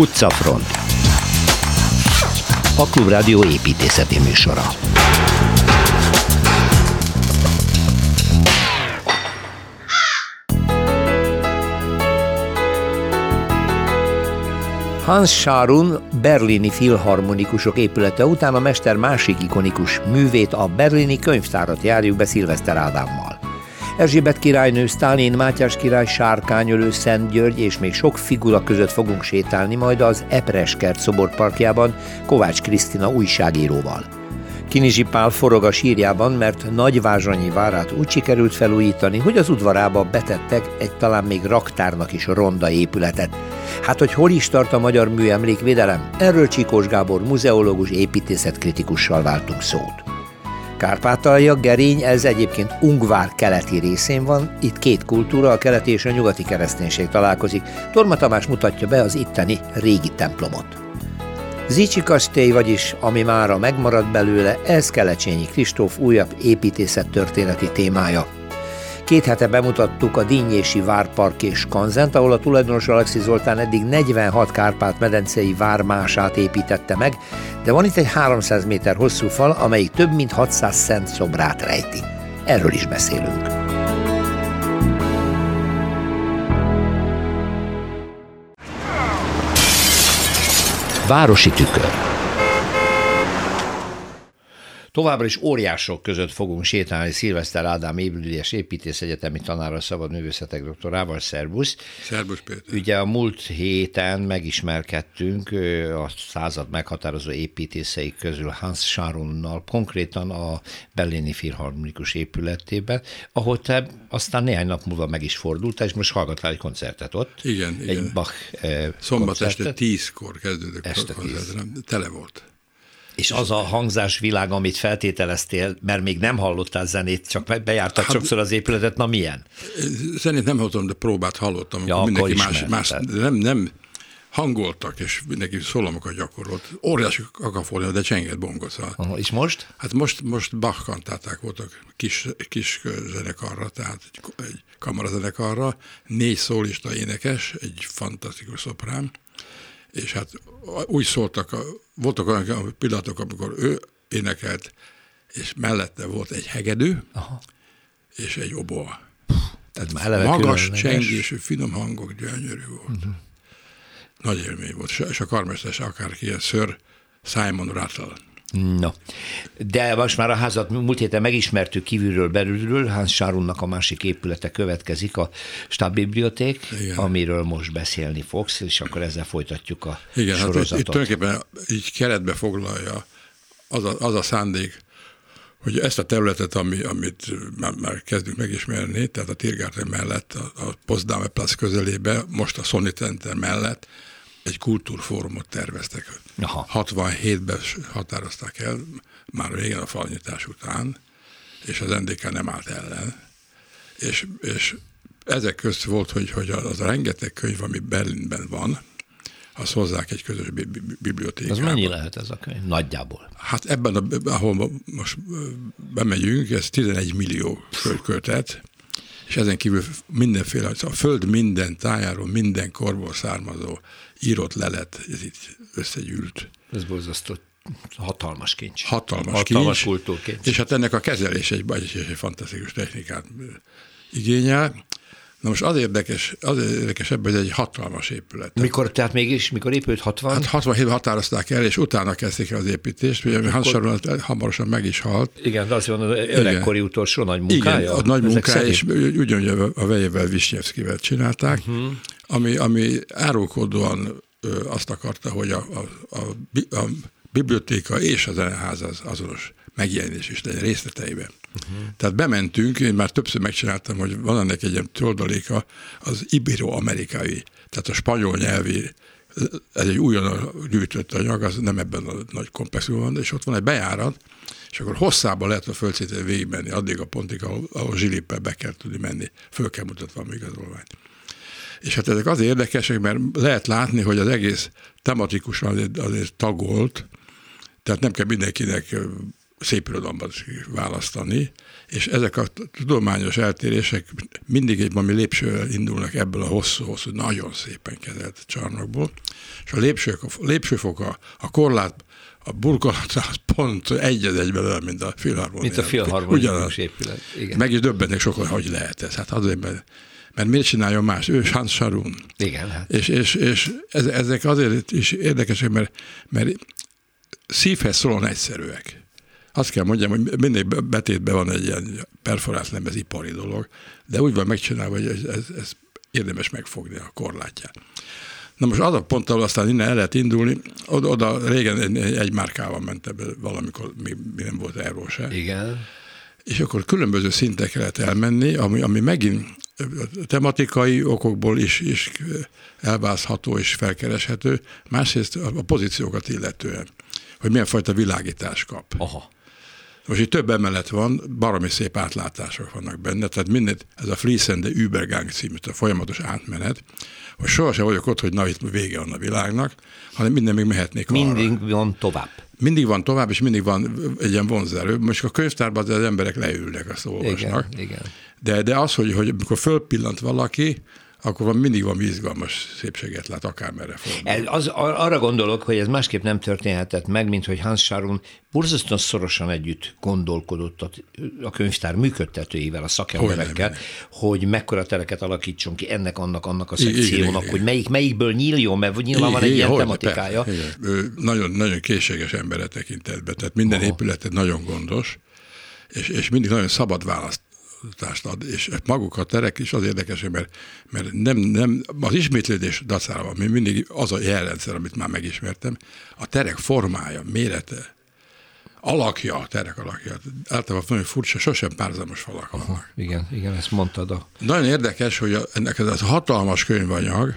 Utcafront A Klubrádió építészeti műsora Hans Scharun berlini filharmonikusok épülete után a mester másik ikonikus művét, a berlini könyvtárat járjuk be Szilveszter Ádámmal. Erzsébet királynő, Sztálin, Mátyás király, Sárkányölő, Szent György és még sok figura között fogunk sétálni majd az Epreskert szoborparkjában Kovács Krisztina újságíróval. Kinizsi Pál forog a sírjában, mert Nagyvázsanyi várát úgy sikerült felújítani, hogy az udvarába betettek egy talán még raktárnak is ronda épületet. Hát, hogy hol is tart a magyar műemlékvédelem? Erről Csikós Gábor muzeológus építészetkritikussal váltunk szót. Kárpátalja, Gerény, ez egyébként Ungvár keleti részén van, itt két kultúra, a keleti és a nyugati kereszténység találkozik. Torma Tamás mutatja be az itteni régi templomot. Zicsi kastély, vagyis ami mára megmaradt belőle, ez Kelecsényi Kristóf újabb építészettörténeti témája. Két hete bemutattuk a Dínyési Várpark és Kanzent, ahol a tulajdonos Alexi Zoltán eddig 46 Kárpát-medencei vármását építette meg, de van itt egy 300 méter hosszú fal, amelyik több mint 600 szent szobrát rejti. Erről is beszélünk. Városi tükör Továbbra is óriások között fogunk sétálni Szilveszter Ádám Ébüldés építész egyetemi tanára szabad művészetek doktorával. Szervusz! Szervusz Péter! Ugye a múlt héten megismerkedtünk a század meghatározó építészei közül Hans Scharunnal, konkrétan a Berlini Filharmonikus épületében, ahol te aztán néhány nap múlva meg is fordultál, és most hallgattál egy koncertet ott. Igen, egy igen. Bach Szombat koncertet. este tízkor kezdődött este a koncertre. Tele volt. És az a hangzásvilág, amit feltételeztél, mert még nem hallottál zenét, csak bejártad hát, sokszor az épületet, na milyen? Zenét nem hallottam, de próbát hallottam, ja, mindenki más, más nem, nem hangoltak, és mindenki szólamokat gyakorolt. Óriási kakafónia, de csengett bongoszal. Aha, és most? Hát most, most Bach kantáták voltak kis, kis zenekarra, tehát egy, egy kamarazenekarra, négy szólista énekes, egy fantasztikus szoprán, és hát úgy szóltak, voltak olyan pillanatok, amikor ő énekelt, és mellette volt egy hegedű, Aha. és egy oboa. Tehát magas magas, csengésű, finom hangok, gyönyörű volt. Uh-huh. Nagy élmény volt. És a karmester akár ilyen ször Simon Rattle. No. De most már a házat múlt héten megismertük kívülről, belülről, Hans Sárunnak a másik épülete következik, a Stadtbiblioték, amiről most beszélni fogsz, és akkor ezzel folytatjuk a Igen, sorozatot. Hát itt, itt tulajdonképpen így keretbe foglalja az a, az a szándék, hogy ezt a területet, ami, amit már, már kezdünk megismerni, tehát a Tiergarten mellett, a, a Potsdamer Platz közelébe, most a Sony Center mellett, egy kultúrfórumot terveztek. Aha. 67-ben határozták el, már régen a falnyitás után, és az NDK nem állt ellen. És, és ezek közt volt, hogy, hogy az a rengeteg könyv, ami Berlinben van, az hozzák egy közös bibliotékába. Az mennyi lehet ez a könyv? Nagyjából. Hát ebben, a, ahol most bemegyünk, ez 11 millió kötet, és ezen kívül mindenféle, a föld minden tájáról, minden korból származó írott lelet, ez itt összegyűlt. Ez borzasztó hatalmas kincs. Hatalmas, hatalmas kincs. kultúrkincs. És hát ennek a kezelés egy, egy, egy fantasztikus technikát igényel. Na most az érdekes, az érdekes ebben, hogy egy hatalmas épület. Mikor, tehát mégis, mikor épült 60? Hát 67 határozták el, és utána kezdték el az építést, ugye Akkor... Hans Saron hamarosan meg is halt. Igen, de azt mondom, öregkori utolsó nagy munkája. Igen, a nagy munkája, és ugyanúgy a vejével Visnyevszkivel csinálták, uh-huh. Ami, ami árulkodóan azt akarta, hogy a, a, a, a bibliotéka és a zeneház az azonos megjelenés is legyen részleteiben. Uh-huh. Tehát bementünk, én már többször megcsináltam, hogy van ennek egy ilyen toldaléka, az ibero-amerikai, tehát a spanyol nyelvi, ez egy újon gyűjtött anyag, az nem ebben a nagy komplexumban van, és ott van egy bejárat, és akkor hosszában lehet a földszéten végigmenni, addig a pontig, ahol, ahol zsilippel be kell tudni menni, föl kell mutatva a igazolványt. És hát ezek azért érdekesek, mert lehet látni, hogy az egész tematikusan azért, azért tagolt, tehát nem kell mindenkinek szépirodalomban választani, és ezek a tudományos eltérések mindig egy valami lépsővel indulnak ebből a hosszú-hosszú, nagyon szépen kezelt csarnokból, és a, lépsők, a lépsőfok, a, a korlát, a burkolatra az pont egy az egyben olyan, mint a filharmonia. Mint a filharmonikus épület. Igen. Meg is döbbennek sokan, hogy lehet ez. Hát azért, mert, mert miért csináljon más? Ő Hans Sarun. Igen. Hát. És, és, és ezek azért is érdekesek, mert, mert szívhez szólóan egyszerűek. Azt kell mondjam, hogy mindig betétben van egy ilyen perforált lemez ipari dolog, de úgy van megcsinálva, hogy ez, ez, ez érdemes megfogni a korlátját. Na most az a pont, ahol aztán innen el lehet indulni, oda, oda régen egy márkával mentem valamikor, még, nem volt erről se. Igen. És akkor különböző szintekre lehet elmenni, ami, ami megint tematikai okokból is, is elvázható és felkereshető, másrészt a pozíciókat illetően, hogy milyen fajta világítás kap. Aha. Most itt több emelet van, baromi szép átlátások vannak benne, tehát minden, ez a Fließende Übergang című, a folyamatos átmenet, hogy sohasem vagyok ott, hogy na itt vége van a világnak, hanem minden még mehetnék Mindig arra. van tovább. Mindig van tovább, és mindig van egy ilyen vonzerő. Most a könyvtárban az emberek leülnek, azt olvasnak. Igen, igen. De, de az, hogy, hogy amikor fölpillant valaki, akkor van, mindig van izgalmas szépséget lát, akármerre fordul. Az, arra gondolok, hogy ez másképp nem történhetett meg, mint hogy Hans Sáron borzasztóan szorosan együtt gondolkodott a, a könyvtár működtetőivel, a szakemberekkel, hogy, mekkora tereket alakítson ki ennek, annak, annak a szekciónak, hogy melyik, melyikből nyíljon, mert nyilván van egy ilyen tematikája. Nagyon, nagyon készséges embere tekintetben, tehát minden épületet nagyon gondos, és, és mindig nagyon szabad választ támogatást ad, és maguk a terek is az érdekes, mert, mert nem, nem, az ismétlődés dacára mi mindig az a jelrendszer, amit már megismertem, a terek formája, mérete, alakja, a terek alakja, általában nagyon furcsa, sosem párzamos falak vannak. Aha, igen, igen, ezt mondtad. A... Nagyon érdekes, hogy a, ennek ez a hatalmas könyvanyag,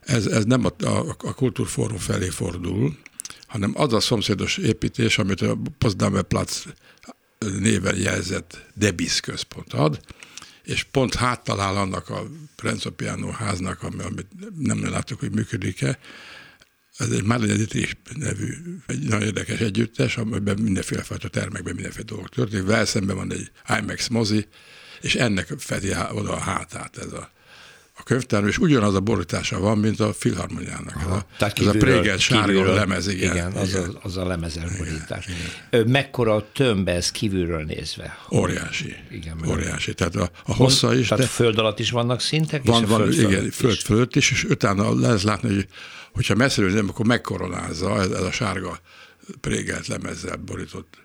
ez, ez nem a, a, a kultúrfórum felé fordul, hanem az a szomszédos építés, amit a Potsdamer Platz néven jelzett Debis központ ad, és pont háttalál annak a Renzo Piano háznak, amit nem láttuk, hogy működik-e, ez egy Marlene Dietrich nevű, egy nagyon érdekes együttes, amiben mindenféle fajta termekben mindenféle dolgok történik. Velszemben van egy IMAX mozi, és ennek fedi oda a hátát ez a a könyvtár, és ugyanaz a borítása van, mint a filharmoniának. Aha, a, tehát ez a prégelt sárga lemez, igen. Igen, az, igen. A, az a lemezel borítás. Igen. Mekkora a tömbe ez kívülről nézve? Óriási. Igen, óriási. Tehát a, a hossza is. Tehát de föld alatt is vannak szintek? Van, és van, föld igen, föld is. fölött is, és utána lehet látni, hogy hogyha messziről nem, akkor megkoronázza ez, ez a sárga prégelt lemezzel borított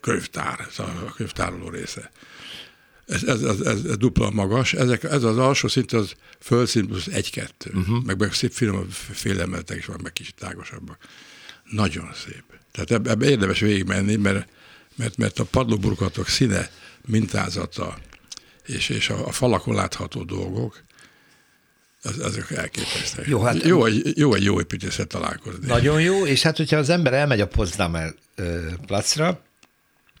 könyvtár, ez a könyvtároló része ez, ez, ez, ez, ez dupla magas, Ezek, ez az alsó szint az földszint plusz egy-kettő, uh-huh. meg, meg szép finomabb félemeltek is van, meg kicsit tágosabbak. Nagyon szép. Tehát ebbe, ebbe érdemes végigmenni, mert, mert, mert a padlóburkatok színe, mintázata és, és a, a falakon látható dolgok, az, azok elképesztőek. Jó, hát, jó, egy, jó egy jó építészet találkozni. Nagyon jó, és hát hogyha az ember elmegy a Potsdamer placra,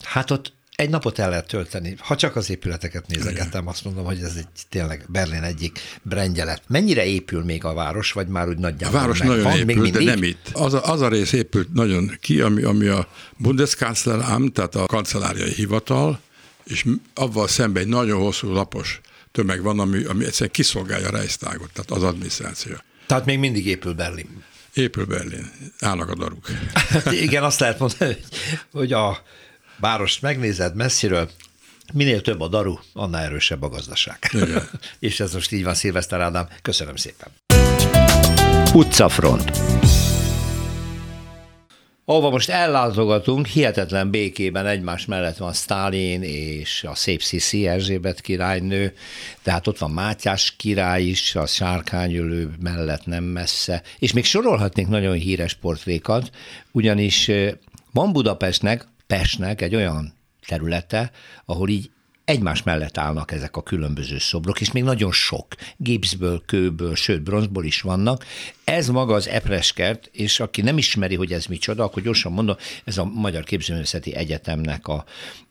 hát ott egy napot el lehet tölteni. Ha csak az épületeket nézegetem, azt mondom, hogy ez egy tényleg Berlin egyik brendje Mennyire épül még a város, vagy már úgy nagyjából A város nagyon van, épül, még de nem itt. Az a, az a rész épült nagyon ki, ami, ami a Bundeskanzleramt, tehát a kancelláriai hivatal, és avval szemben egy nagyon hosszú lapos tömeg van, ami, ami egyszerűen kiszolgálja a Reichstagot, tehát az adminisztráció. Tehát még mindig épül Berlin. Épül Berlin. Állnak a daruk. Igen, azt lehet mondani, hogy a várost megnézed messziről, minél több a daru, annál erősebb a gazdaság. És ez most így van, Szilveszter Ádám. Köszönöm szépen. Utcafront. Ahova most ellátogatunk, hihetetlen békében egymás mellett van Stálin és a szép Sziszi Erzsébet királynő, tehát ott van Mátyás király is, a sárkányölő mellett nem messze, és még sorolhatnék nagyon híres portrékat, ugyanis eh, van Budapestnek Pestnek egy olyan területe, ahol így egymás mellett állnak ezek a különböző szobrok, és még nagyon sok gipszből, kőből, sőt bronzból is vannak. Ez maga az Epreskert, és aki nem ismeri, hogy ez micsoda, akkor gyorsan mondom, ez a Magyar Képzőművészeti Egyetemnek a,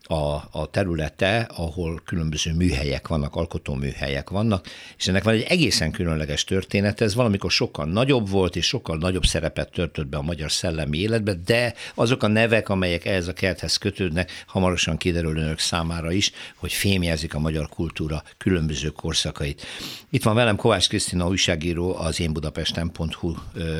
a, a területe, ahol különböző műhelyek vannak, alkotóműhelyek vannak, és ennek van egy egészen különleges történet, ez valamikor sokkal nagyobb volt, és sokkal nagyobb szerepet törtött be a magyar szellemi életbe, de azok a nevek, amelyek ehhez a kerthez kötődnek, hamarosan kiderül önök számára is, hogy fémjelzik a magyar kultúra különböző korszakait. Itt van velem Kovács Krisztina újságíró, az én Budapesten.hu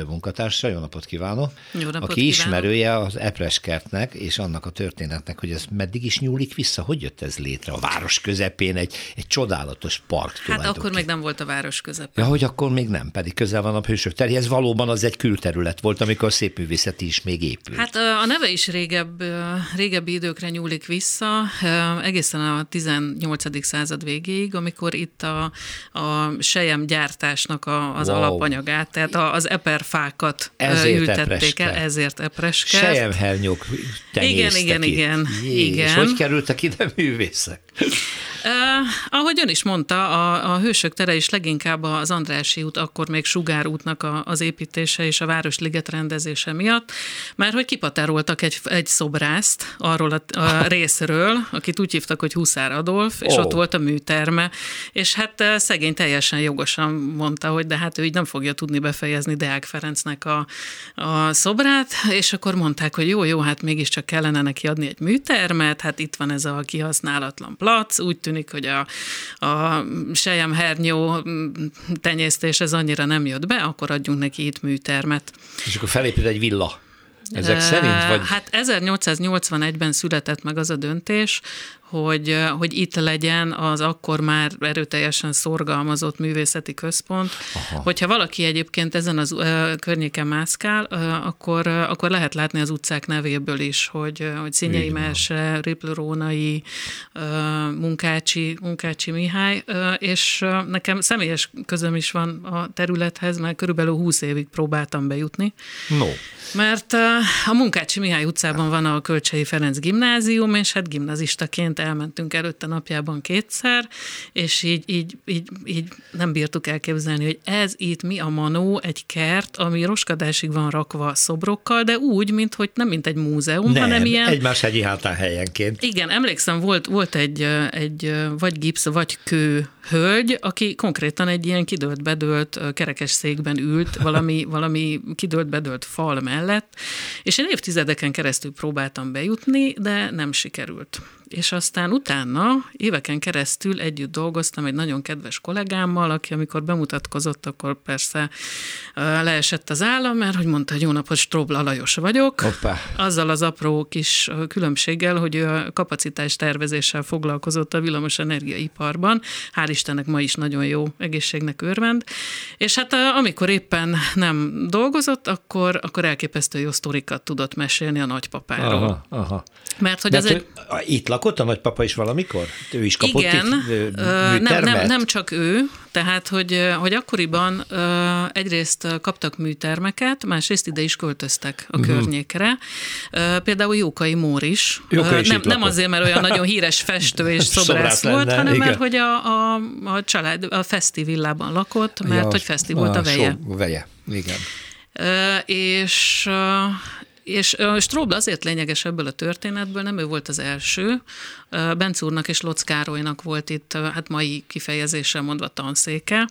munkatársa, jó napot kívánok! Jó napot aki kívánok. ismerője az Epreskertnek és annak a történetnek, hogy ez meddig is nyúlik vissza, hogy jött ez létre a város közepén, egy, egy csodálatos park Hát akkor még nem volt a város közepén. Ja, hogy akkor még nem, pedig közel van a hősök terhez. Valóban az egy külterület volt, amikor szép művészeti is még épült. Hát a neve is régebb, régebbi időkre nyúlik vissza, egészen a 18. század végéig, amikor itt a, a sejem gyártásnak a, az Wow. alapanyagát, tehát a- az eperfákat Ezért ültették epreske. el, ezért epreske. Sejemhernyók Igen, itt. igen, Jézus, igen. Hogy kerültek ide művészek? Uh, ahogy ön is mondta, a, a Hősök tere is leginkább az Andrási út, akkor még Sugárútnak a, az építése és a Városliget rendezése miatt, mert hogy kipatároltak egy, egy szobrászt arról a, a részről, akit úgy hívtak, hogy Huszár Adolf, és Ó. ott volt a műterme, és hát szegény teljesen jogosan mondta, hogy de hát ő így nem fogja tudni befejezni Deák Ferencnek a, a szobrát, és akkor mondták, hogy jó, jó, hát mégiscsak kellene neki adni egy műtermet, hát itt van ez a kihasználatlan plac, úgy tűnik, hogy a, a sejem hernyó mm, tenyésztés ez annyira nem jött be, akkor adjunk neki itt műtermet. És akkor felépült egy villa. Ezek szerint? Vagy... Hát 1881-ben született meg az a döntés, hogy, hogy itt legyen az akkor már erőteljesen szorgalmazott művészeti központ. Aha. Hogyha valaki egyébként ezen az ö, környéken mászkál, ö, akkor, ö, akkor lehet látni az utcák nevéből is, hogy, hogy van. Mese, Riplrónai, ö, Munkácsi, Munkácsi Mihály, és nekem személyes közöm is van a területhez, mert körülbelül 20 évig próbáltam bejutni. No. Mert a Munkácsi Mihály utcában van a Kölcsei Ferenc gimnázium, és hát gimnazistaként elmentünk előtte napjában kétszer, és így, így, így, így nem bírtuk elképzelni, hogy ez itt mi a manó, egy kert, ami roskadásig van rakva szobrokkal, de úgy, mint hogy nem mint egy múzeum, Nem, hanem ilyen... egymás hegyi hátán helyenként. Igen, emlékszem, volt, volt egy, egy vagy gipsz, vagy kő hölgy, aki konkrétan egy ilyen kidőlt, bedőlt kerekes székben ült, valami, valami kidőlt, bedőlt fal mellett, és én évtizedeken keresztül próbáltam bejutni, de nem sikerült. És aztán utána éveken keresztül együtt dolgoztam egy nagyon kedves kollégámmal, aki amikor bemutatkozott, akkor persze leesett az állam, mert hogy mondta, hogy jó napot, Strobla Lajos vagyok. Hoppá. Azzal az apró kis különbséggel, hogy ő a kapacitás tervezéssel foglalkozott a villamos energiaiparban. Hál' Istennek ma is nagyon jó egészségnek örvend. És hát amikor éppen nem dolgozott, akkor, akkor elképesztő jó sztorikat tudott mesélni a nagypapáról. Aha, aha. Mert hogy De az hát egy... itt lakott a nagypapa is valamikor? Ő is kapott Igen, itt nem, nem, nem csak ő, tehát, hogy, hogy akkoriban egyrészt kaptak műtermeket, másrészt ide is költöztek a uh-huh. környékre. Például Jókai Mór is. Mhm. Jókai is nem, nem azért, mert olyan nagyon híres festő és Szobrász szobrász volt, lenne, hanem igen. mert hogy a, a, a család a Feszti villában lakott, mert Ja, hogy Feszti volt a veje. Só, veje, igen. És és Stróbl azért lényeges ebből a történetből, nem ő volt az első. Benc úrnak és Locz Károlynak volt itt, hát mai kifejezéssel mondva tanszéke,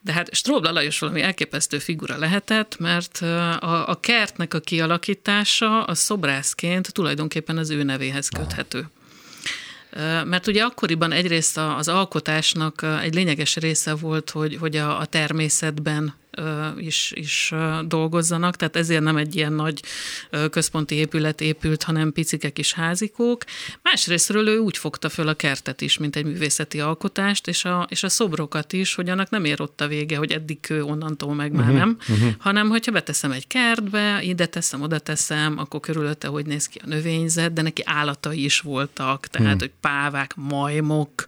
de hát Stróbl Lajos valami elképesztő figura lehetett, mert a, a kertnek a kialakítása a szobrászként tulajdonképpen az ő nevéhez köthető. Mert ugye akkoriban egyrészt az alkotásnak egy lényeges része volt, hogy, hogy a, a természetben is, is dolgozzanak, tehát ezért nem egy ilyen nagy központi épület épült, hanem picike kis házikók. Másrésztről ő úgy fogta föl a kertet is, mint egy művészeti alkotást, és a, és a szobrokat is, hogy annak nem ér ott a vége, hogy eddig kő, onnantól meg már nem, hanem hogyha beteszem egy kertbe, ide teszem, oda teszem, akkor körülötte hogy néz ki a növényzet, de neki állatai is voltak, tehát, hogy pávák, majmok.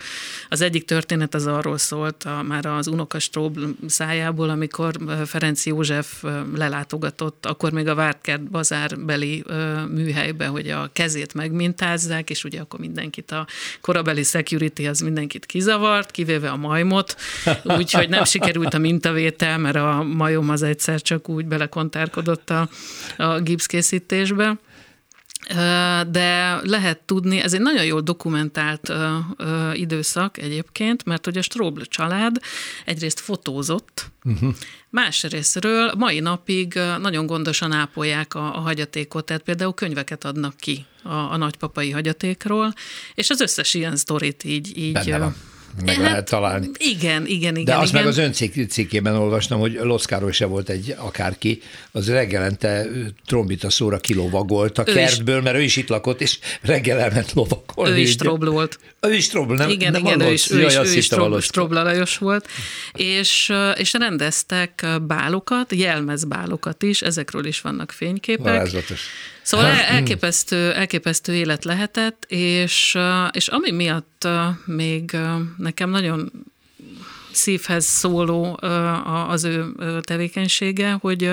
Az egyik történet az arról szólt a, már az unoka Stróbl szájából, amikor ö, Ferenc József lelátogatott, akkor még a Vártkert bazárbeli műhelybe, hogy a kezét megmintázzák, és ugye akkor mindenkit a korabeli security az mindenkit kizavart, kivéve a majmot, úgyhogy nem sikerült a mintavétel, mert a majom az egyszer csak úgy belekontárkodott a, a gipszkészítésbe. De lehet tudni, ez egy nagyon jól dokumentált időszak egyébként, mert hogy a Strobl család egyrészt fotózott, uh-huh. másrésztről mai napig nagyon gondosan ápolják a, a hagyatékot, tehát például könyveket adnak ki a, a nagypapai hagyatékról, és az összes ilyen sztorit így... így meg hát, lehet találni. Igen, igen, igen. De azt igen. meg az ön cikkében olvastam, hogy Loszkáról se volt egy akárki, az reggelente trombita szóra kilovagolt a ő kertből, is. mert ő is itt lakott, és reggel elment lovakolni. Ő is Trobl volt. Ő is Trobl, nem, igen, nem igen, ő is, ő is, ő is Trobl, Lajos volt, és, és rendeztek bálokat, jelmezbálokat is, ezekről is vannak fényképek. Varázslatos. Szóval elképesztő, elképesztő élet lehetett, és, és ami miatt még nekem nagyon szívhez szóló az ő tevékenysége, hogy,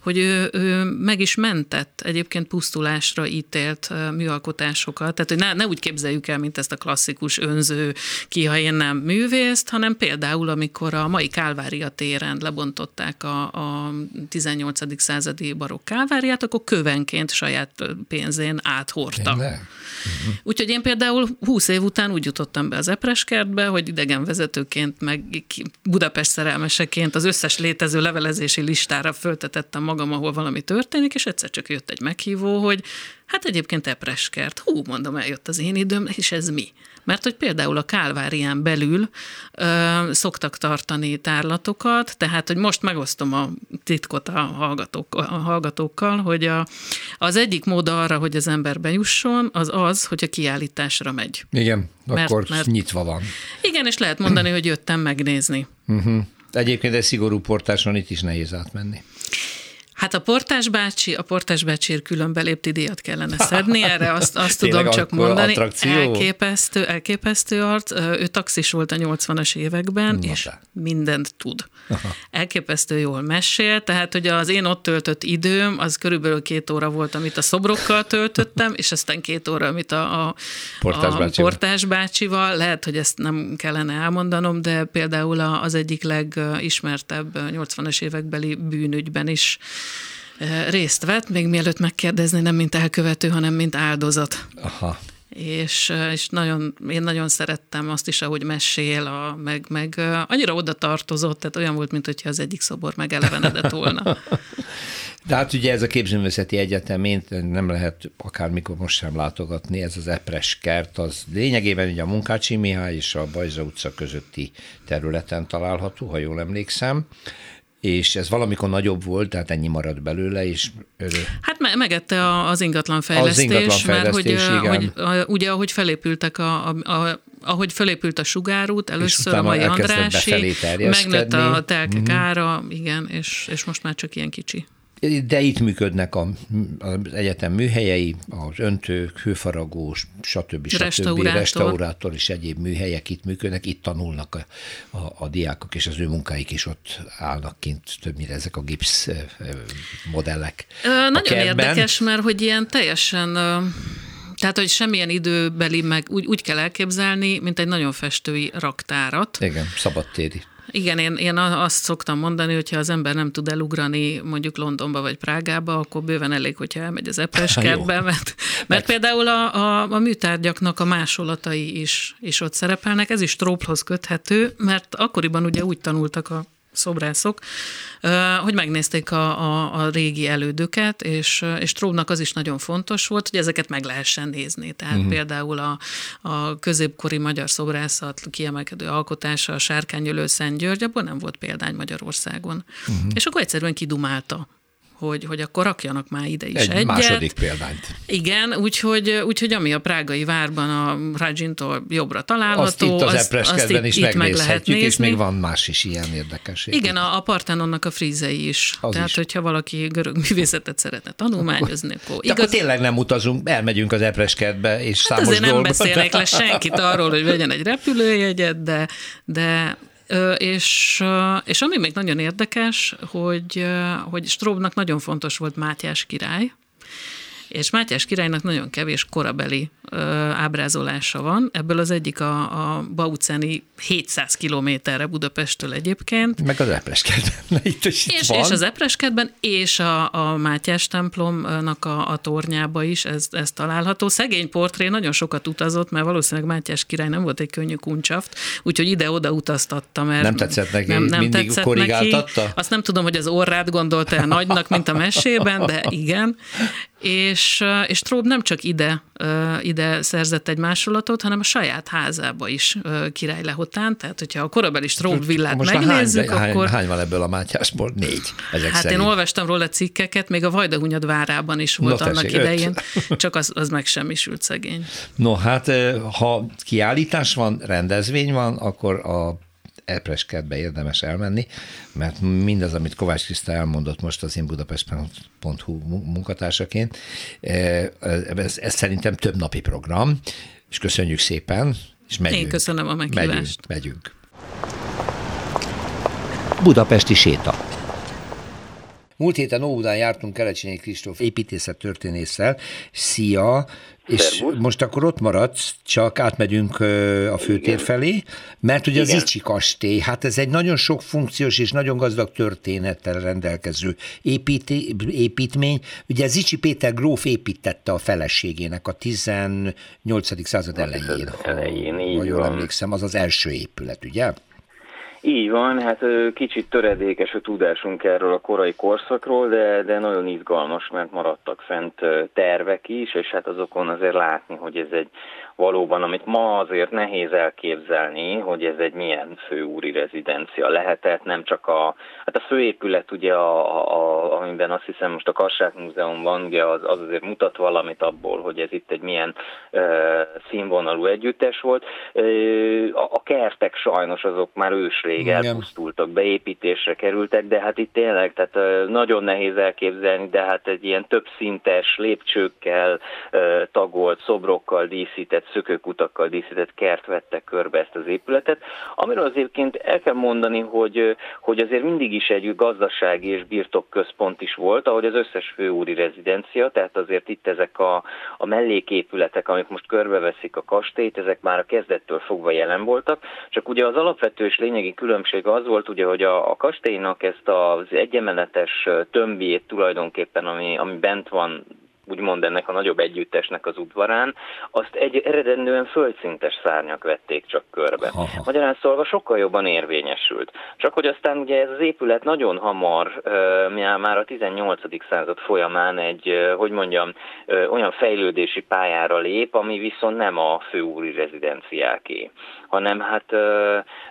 hogy ő, ő meg is mentett egyébként pusztulásra ítélt műalkotásokat. Tehát, hogy ne, ne úgy képzeljük el, mint ezt a klasszikus önző, ki, ha én nem művészt, hanem például, amikor a mai Kálvária téren lebontották a, a 18. századi barokk Kálváriát, akkor kövenként saját pénzén áthordta. Uh-huh. Úgyhogy én például 20 év után úgy jutottam be az Epreskertbe, hogy idegenvezetőként meg Budapest szerelmeseként az összes létező levelezési listára föltetettem magam, ahol valami történik, és egyszer csak jött egy meghívó, hogy hát egyébként Epreskert. Hú, mondom, eljött az én időm, és ez mi? Mert hogy például a Kálvárián belül ö, szoktak tartani tárlatokat, tehát hogy most megosztom a titkot a, hallgatók, a hallgatókkal, hogy a, az egyik mód arra, hogy az ember bejusson, az az, hogy a kiállításra megy. Igen, mert, akkor mert, nyitva van. Igen, és lehet mondani, hogy jöttem megnézni. Uh-huh. Egyébként egy szigorú portáson itt is nehéz átmenni. Hát a portás bácsi, a portás bácsiért külön belépti díjat kellene szedni, erre azt, azt tudom csak mondani. Attrakció? Elképesztő, elképesztő arc. Ő taxis volt a 80-as években, Na és de. mindent tud. Aha. Elképesztő jól mesél, tehát hogy az én ott töltött időm, az körülbelül két óra volt, amit a szobrokkal töltöttem, és aztán két óra, amit a, a, portás, a bácsival. portás bácsival. Lehet, hogy ezt nem kellene elmondanom, de például az egyik legismertebb 80-as évekbeli bűnügyben is részt vett, még mielőtt megkérdezni, nem mint elkövető, hanem mint áldozat. Aha. És, és nagyon, én nagyon szerettem azt is, ahogy mesél, a, meg, meg annyira oda tartozott, tehát olyan volt, mint hogyha az egyik szobor megelevenedett volna. De hát ugye ez a képzőművészeti egyetemén nem lehet akármikor most sem látogatni, ez az Epres kert, az lényegében ugye a Munkácsi Mihály és a Bajza utca közötti területen található, ha jól emlékszem és ez valamikor nagyobb volt, tehát ennyi maradt belőle, és... Hát megette az ingatlanfejlesztés, az ingatlanfejlesztés mert hogy, hogy ugye ahogy felépültek a, a, a ahogy felépült a sugárút, először a mai Andrási, megnőtt a telkek uh-huh. ára, igen, és, és most már csak ilyen kicsi. De itt működnek a, az egyetem műhelyei, az öntők, hőfaragós, stb. stb. Restaurátor. restaurátor és egyéb műhelyek itt működnek, itt tanulnak a, a, a diákok, és az ő munkáik is ott állnak kint, többnyire ezek a gipsz modellek. Ö, nagyon érdekes, mert hogy ilyen teljesen tehát, hogy semmilyen időbeli, meg úgy, úgy kell elképzelni, mint egy nagyon festői raktárat. Igen, szabadtéri. Igen, én, én azt szoktam mondani, hogyha az ember nem tud elugrani mondjuk Londonba vagy Prágába, akkor bőven elég, hogyha elmegy az epres kertbe, mert, mert például a, a, a műtárgyaknak a másolatai is, is ott szerepelnek. Ez is tróphoz köthető, mert akkoriban ugye úgy tanultak a szobrászok, hogy megnézték a, a, a régi elődöket, és, és Tróbnak az is nagyon fontos volt, hogy ezeket meg lehessen nézni. Tehát uh-huh. például a, a középkori magyar szobrászat kiemelkedő alkotása, a Sárkányölő Szent György, abból nem volt példány Magyarországon. Uh-huh. És akkor egyszerűen kidumálta hogy, hogy akkor rakjanak már ide is Egy egyet. második példányt. Igen, úgyhogy, úgyhogy ami a prágai várban a Rajintól jobbra található, azt itt az azt, azt itt, is itt meg lehet nézni. és még van más is ilyen érdekesség. Igen, a, a Partenonnak a frízei is. Az Tehát, is. hogyha valaki görög művészetet szeretne tanulmányozni, akkor igaz... akkor tényleg nem utazunk, elmegyünk az Epreskertbe, és hát számos azért nem beszélek le senkit arról, hogy vegyen egy repülőjegyet, de, de és, és ami még nagyon érdekes, hogy, hogy Stróbnak nagyon fontos volt Mátyás király, és Mátyás királynak nagyon kevés korabeli ábrázolása van. Ebből az egyik a, a Bauceni 700 kilométerre Budapesttől egyébként. Meg az Epreskedben. Itt is és, van. és az Epreskedben, és a, a Mátyás templomnak a, a tornyába is ez, ez található. Szegény portré nagyon sokat utazott, mert valószínűleg Mátyás király nem volt egy könnyű kuncsaft, úgyhogy ide-oda utaztatta, mert nem tetszett neki, nem, nem mindig tetszett korrigáltatta? Neki. Azt nem tudom, hogy az orrát gondolta el nagynak, mint a mesében, de igen. És, és Trób nem csak ide, ide szerzett egy másolatot, hanem a saját házába is király lehotán, tehát hogyha a korabeli Trób villát Most megnézzük, hány, akkor... Hány van ebből a Mátyásból? Négy. Ezek hát szerint. én olvastam róla cikkeket, még a Vajdahunyad várában is volt no, annak tessék, idején, öt. csak az, az megsemmisült szegény. No hát, ha kiállítás van, rendezvény van, akkor a Epreskertbe érdemes elmenni, mert mindaz, amit Kovács Kriszta elmondott most az én budapest.hu munkatársaként, eh, ez, ez szerintem több napi program, és köszönjük szépen, és megyünk. Én köszönöm a meghívást. Megyünk, megyünk. Budapesti séta. Múlt héten Óbudán jártunk Kelecsényi Kristóf építészet történésszel. Szia! És most akkor ott maradsz, csak átmegyünk a főtér felé, mert ugye Igen. az Icsi kastély, hát ez egy nagyon sok funkciós és nagyon gazdag történettel rendelkező építi, építmény. Ugye az Icsi Péter gróf építette a feleségének a 18. század elején. elején, így ha jól emlékszem, az az első épület, ugye? Így van, hát kicsit töredékes a tudásunk erről a korai korszakról, de, de nagyon izgalmas, mert maradtak fent tervek is, és hát azokon azért látni, hogy ez egy valóban, amit ma azért nehéz elképzelni, hogy ez egy milyen főúri rezidencia lehetett, nem csak a, hát a főépület ugye, a, a, amiben azt hiszem most a Kassák Múzeum van, ugye az, az azért mutat valamit abból, hogy ez itt egy milyen e, színvonalú együttes volt. E, a, a kertek sajnos azok már ősrég elpusztultak, beépítésre kerültek, de hát itt tényleg, tehát e, nagyon nehéz elképzelni, de hát egy ilyen több szintes lépcsőkkel e, tagolt, szobrokkal díszített szökőkutakkal díszített kert vette körbe ezt az épületet, amiről azért el kell mondani, hogy, hogy azért mindig is egy gazdasági és birtokközpont is volt, ahogy az összes főúri rezidencia, tehát azért itt ezek a, a melléképületek, amik most körbeveszik a kastélyt, ezek már a kezdettől fogva jelen voltak, csak ugye az alapvető és lényegi különbség az volt, ugye, hogy a, a kastélynak ezt az egyemeletes tömbjét tulajdonképpen, ami, ami bent van úgymond ennek a nagyobb együttesnek az udvarán, azt egy eredendően földszintes szárnyak vették csak körbe. Aha. Magyarán szólva sokkal jobban érvényesült. Csak hogy aztán ugye ez az épület nagyon hamar, már a 18. század folyamán egy, hogy mondjam, olyan fejlődési pályára lép, ami viszont nem a főúri rezidenciáké hanem hát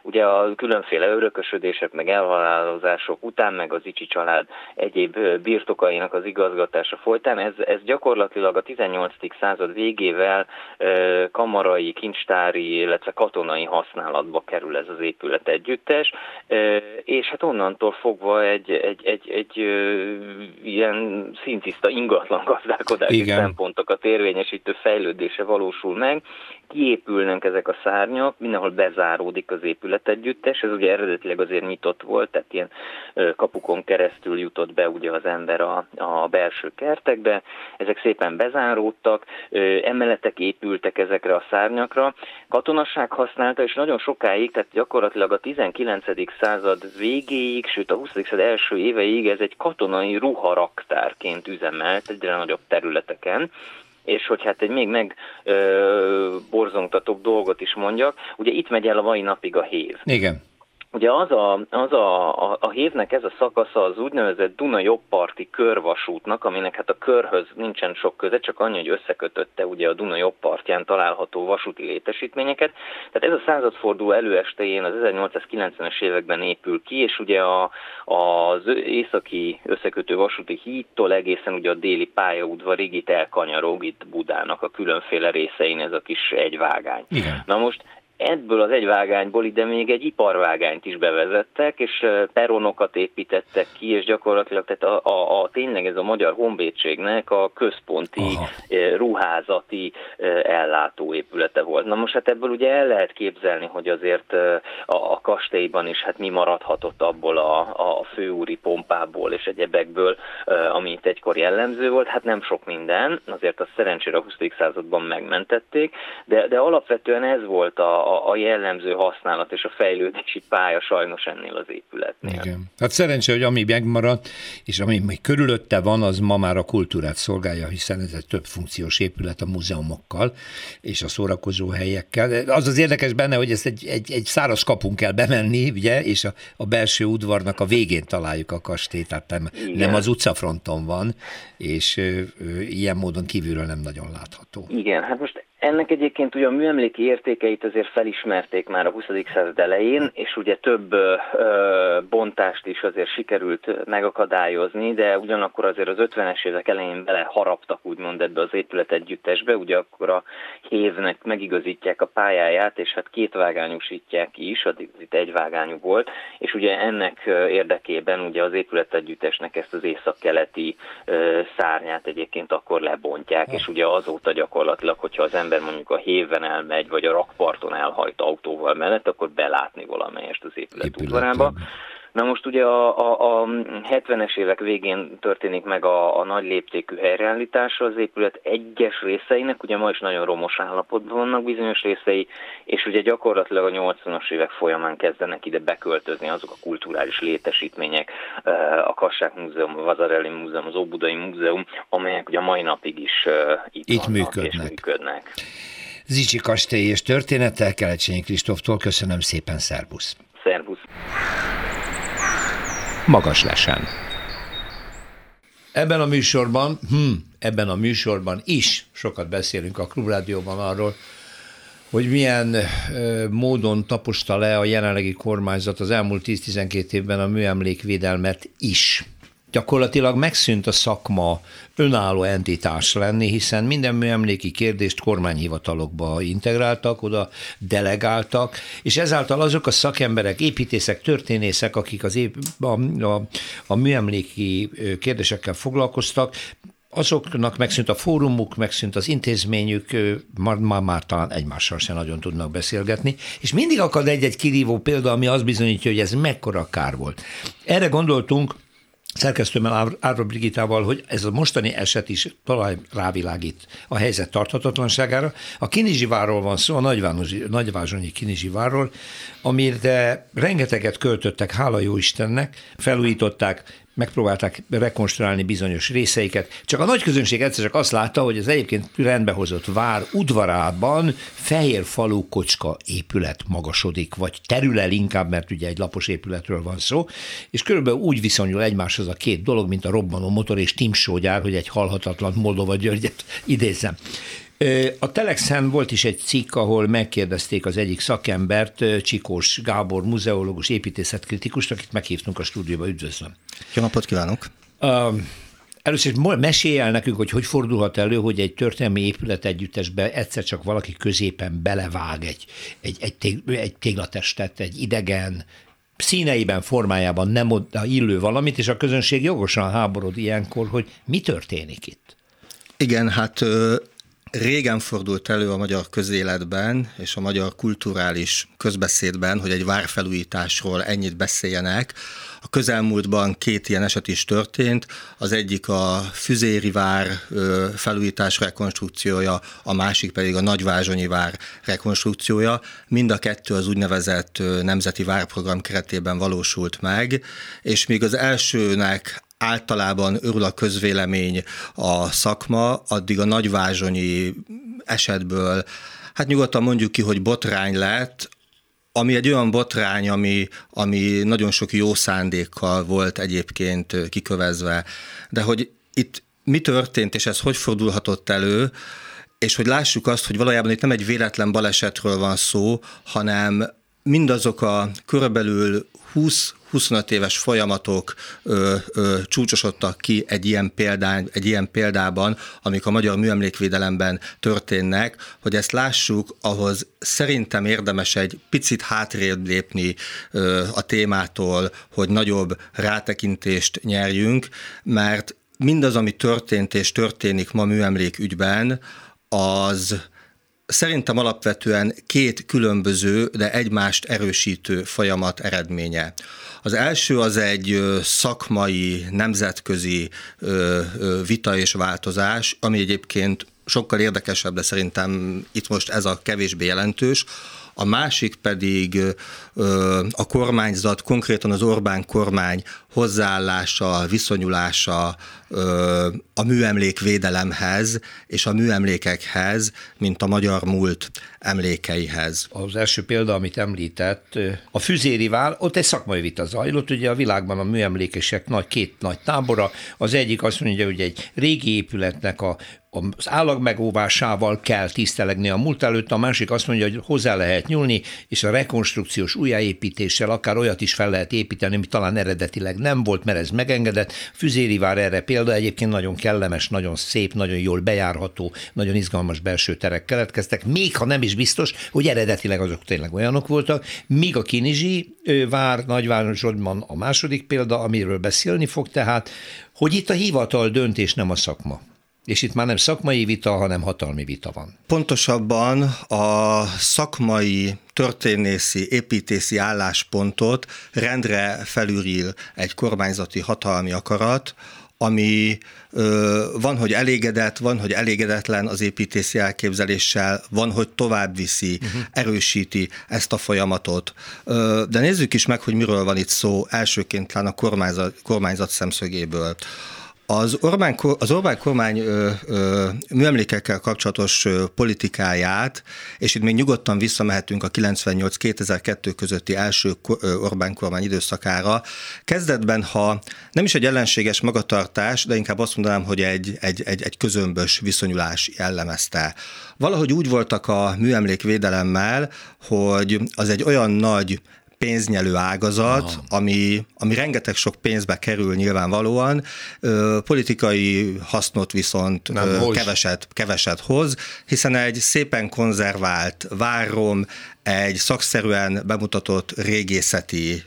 ugye a különféle örökösödések, meg elhalálozások után, meg az Icsi család egyéb birtokainak az igazgatása folytán, ez, ez gyakorlatilag a 18. század végével kamarai, kincstári, illetve katonai használatba kerül ez az épület együttes, és hát onnantól fogva egy, egy, egy, egy ilyen szintiszta ingatlan gazdálkodási Igen. szempontokat érvényesítő fejlődése valósul meg, kiépülnek ezek a szárnyak, mindenhol bezáródik az épület együttes, ez ugye eredetileg azért nyitott volt, tehát ilyen kapukon keresztül jutott be ugye az ember a, a belső kertekbe, ezek szépen bezáródtak, emeletek épültek ezekre a szárnyakra, katonasság használta, és nagyon sokáig, tehát gyakorlatilag a 19. század végéig, sőt a 20. század első éveig ez egy katonai ruharaktárként üzemelt egyre nagyobb területeken, és hogy hát egy még megborzongtatóbb dolgot is mondjak, ugye itt megy el a mai napig a hév. Igen. Ugye az a, az a, a, a hévnek ez a szakasza az úgynevezett Duna jobbparti körvasútnak, aminek hát a körhöz nincsen sok köze, csak annyi, hogy összekötötte ugye a Duna jobbpartján található vasúti létesítményeket. Tehát ez a századforduló előestején az 1890-es években épül ki, és ugye a, az északi összekötő vasúti hídtól egészen ugye a déli pályaudvarig itt elkanyarog itt Budának a különféle részein ez a kis egyvágány. Igen. Na most ebből az egy vágányból ide még egy iparvágányt is bevezettek, és peronokat építettek ki, és gyakorlatilag tehát a, a, a tényleg ez a magyar honvédségnek a központi Aha. ruházati ellátóépülete volt. Na most hát ebből ugye el lehet képzelni, hogy azért a, a kastélyban is hát mi maradhatott abból a, a főúri pompából és egyebekből, amit egykor jellemző volt, hát nem sok minden, azért a szerencsére a 20. században megmentették, de, de alapvetően ez volt a, a, a jellemző használat és a fejlődési pálya sajnos ennél az épületnél. Igen. Hát szerencsé, hogy ami megmaradt, és ami még körülötte van, az ma már a kultúrát szolgálja, hiszen ez egy több funkciós épület a múzeumokkal és a szórakozó helyekkel. Az az érdekes benne, hogy ezt egy, egy, egy száraz kapunk kell bemenni, ugye, és a, a belső udvarnak a végén találjuk a kastélyt, tehát nem, nem az utcafronton van, és ö, ö, ilyen módon kívülről nem nagyon látható. Igen, hát most ennek egyébként ugye a műemléki értékeit azért felismerték már a 20. század elején, és ugye több ö, bontást is azért sikerült megakadályozni, de ugyanakkor azért az 50-es évek elején bele haraptak úgymond ebbe az épület együttesbe, ugye akkor a hévnek megigazítják a pályáját, és hát kétvágányosítják is, addig itt egyvágányú volt, és ugye ennek érdekében ugye az épület együttesnek ezt az északkeleti szárnyát egyébként akkor lebontják, és ugye azóta gyakorlatilag, hogyha az ember ember mondjuk a héven elmegy, vagy a rakparton elhajt autóval mellett, akkor belátni valamelyest az épület udvarába. Na most ugye a, a, a 70-es évek végén történik meg a, a nagy léptékű helyreállítása az épület egyes részeinek, ugye ma is nagyon romos állapotban vannak bizonyos részei, és ugye gyakorlatilag a 80-as évek folyamán kezdenek ide beköltözni azok a kulturális létesítmények, a Kassák Múzeum, a Vazarelli Múzeum, az Óbudai Múzeum, amelyek ugye a mai napig is itt, itt működnek. és működnek. Zicsi kastély és története, Kelecsényi Kristóftól köszönöm szépen, szervusz! Szervusz! Magas lesen. Ebben a műsorban, hm, ebben a műsorban is sokat beszélünk a Klubrádióban arról, hogy milyen ö, módon taposta le a jelenlegi kormányzat az elmúlt 10-12 évben a műemlékvédelmet is gyakorlatilag megszűnt a szakma önálló entitás lenni, hiszen minden műemléki kérdést kormányhivatalokba integráltak, oda delegáltak, és ezáltal azok a szakemberek, építészek, történészek, akik az ép, a, a, a műemléki kérdésekkel foglalkoztak, azoknak megszűnt a fórumuk, megszűnt az intézményük, már, már, már talán egymással sem nagyon tudnak beszélgetni, és mindig akad egy-egy kirívó példa, ami azt bizonyítja, hogy ez mekkora kár volt. Erre gondoltunk, szerkesztőmmel Árva Brigitával, hogy ez a mostani eset is talaj rávilágít a helyzet tarthatatlanságára. A Kinizsivárról van szó, a nagyvázsonyi Kinizsivárról, amire rengeteget költöttek, hála jó Istennek, felújították, megpróbálták rekonstruálni bizonyos részeiket. Csak a nagy közönség egyszer csak azt látta, hogy az egyébként rendbehozott vár udvarában fehér falú kocska épület magasodik, vagy terül el inkább, mert ugye egy lapos épületről van szó, és körülbelül úgy viszonyul egymáshoz a két dolog, mint a robbanó motor és timsógyár, hogy egy halhatatlan Moldova Györgyet idézem. A Telexen volt is egy cikk, ahol megkérdezték az egyik szakembert, Csikós Gábor, muzeológus, építészetkritikus, akit meghívtunk a stúdióba, üdvözlöm. Jó napot kívánok! Uh, Először is mesélj el nekünk, hogy hogy fordulhat elő, hogy egy történelmi épület együttesbe egyszer csak valaki középen belevág egy, egy, egy, tég, egy téglatestet, egy idegen, színeiben, formájában nem oda illő valamit, és a közönség jogosan háborod ilyenkor, hogy mi történik itt. Igen, hát Régen fordult elő a magyar közéletben és a magyar kulturális közbeszédben, hogy egy várfelújításról ennyit beszéljenek. A közelmúltban két ilyen eset is történt, az egyik a Füzéri vár felújítás rekonstrukciója, a másik pedig a Nagyvázsonyi vár rekonstrukciója. Mind a kettő az úgynevezett Nemzeti Várprogram keretében valósult meg, és még az elsőnek általában örül a közvélemény a szakma, addig a nagyvázsonyi esetből, hát nyugodtan mondjuk ki, hogy botrány lett, ami egy olyan botrány, ami, ami nagyon sok jó szándékkal volt egyébként kikövezve, de hogy itt mi történt, és ez hogy fordulhatott elő, és hogy lássuk azt, hogy valójában itt nem egy véletlen balesetről van szó, hanem mindazok a körülbelül 25 éves folyamatok ö, ö, csúcsosodtak ki egy ilyen, példán, egy ilyen példában, amik a magyar műemlékvédelemben történnek, hogy ezt lássuk, ahhoz szerintem érdemes egy picit hátrébb lépni ö, a témától, hogy nagyobb rátekintést nyerjünk, mert mindaz, ami történt és történik ma műemlékügyben, az szerintem alapvetően két különböző, de egymást erősítő folyamat eredménye. Az első az egy szakmai, nemzetközi vita és változás, ami egyébként sokkal érdekesebb, de szerintem itt most ez a kevésbé jelentős. A másik pedig a kormányzat, konkrétan az Orbán kormány hozzáállása, viszonyulása a műemlék védelemhez és a műemlékekhez, mint a magyar múlt emlékeihez. Az első példa, amit említett, a Füzérivál, ott egy szakmai vita zajlott, ugye a világban a műemlékesek nagy, két nagy tábora, az egyik azt mondja, hogy egy régi épületnek a az állag megóvásával kell tisztelegni a múlt előtt, a másik azt mondja, hogy hozzá lehet nyúlni, és a rekonstrukciós újjáépítéssel akár olyat is fel lehet építeni, ami talán eredetileg nem volt, mert ez megengedett. Füzérivár erre példa, egyébként nagyon kellemes, nagyon szép, nagyon jól bejárható, nagyon izgalmas belső terek keletkeztek, még ha nem is biztos, hogy eredetileg azok tényleg olyanok voltak, míg a Kinizsi vár, nagyvárosodban a második példa, amiről beszélni fog tehát, hogy itt a hivatal döntés, nem a szakma. És itt már nem szakmai vita, hanem hatalmi vita van. Pontosabban a szakmai történészi, építészi álláspontot rendre felülír egy kormányzati hatalmi akarat, ami ö, van, hogy elégedett, van, hogy elégedetlen az építési elképzeléssel, van, hogy tovább viszi, uh-huh. erősíti ezt a folyamatot. Ö, de nézzük is meg, hogy miről van itt szó elsőként a kormányzat, kormányzat szemszögéből. Az Orbán, az Orbán kormány ö, ö, műemlékekkel kapcsolatos ö, politikáját, és itt még nyugodtan visszamehetünk a 98-2002 közötti első Orbán kormány időszakára, kezdetben, ha nem is egy ellenséges magatartás, de inkább azt mondanám, hogy egy, egy, egy, egy közömbös viszonyulás jellemezte. Valahogy úgy voltak a műemlékvédelemmel, hogy az egy olyan nagy pénznyelő ágazat, ami, ami rengeteg sok pénzbe kerül nyilvánvalóan, ö, politikai hasznot viszont ö, keveset, keveset hoz, hiszen egy szépen konzervált várom, egy szakszerűen bemutatott régészeti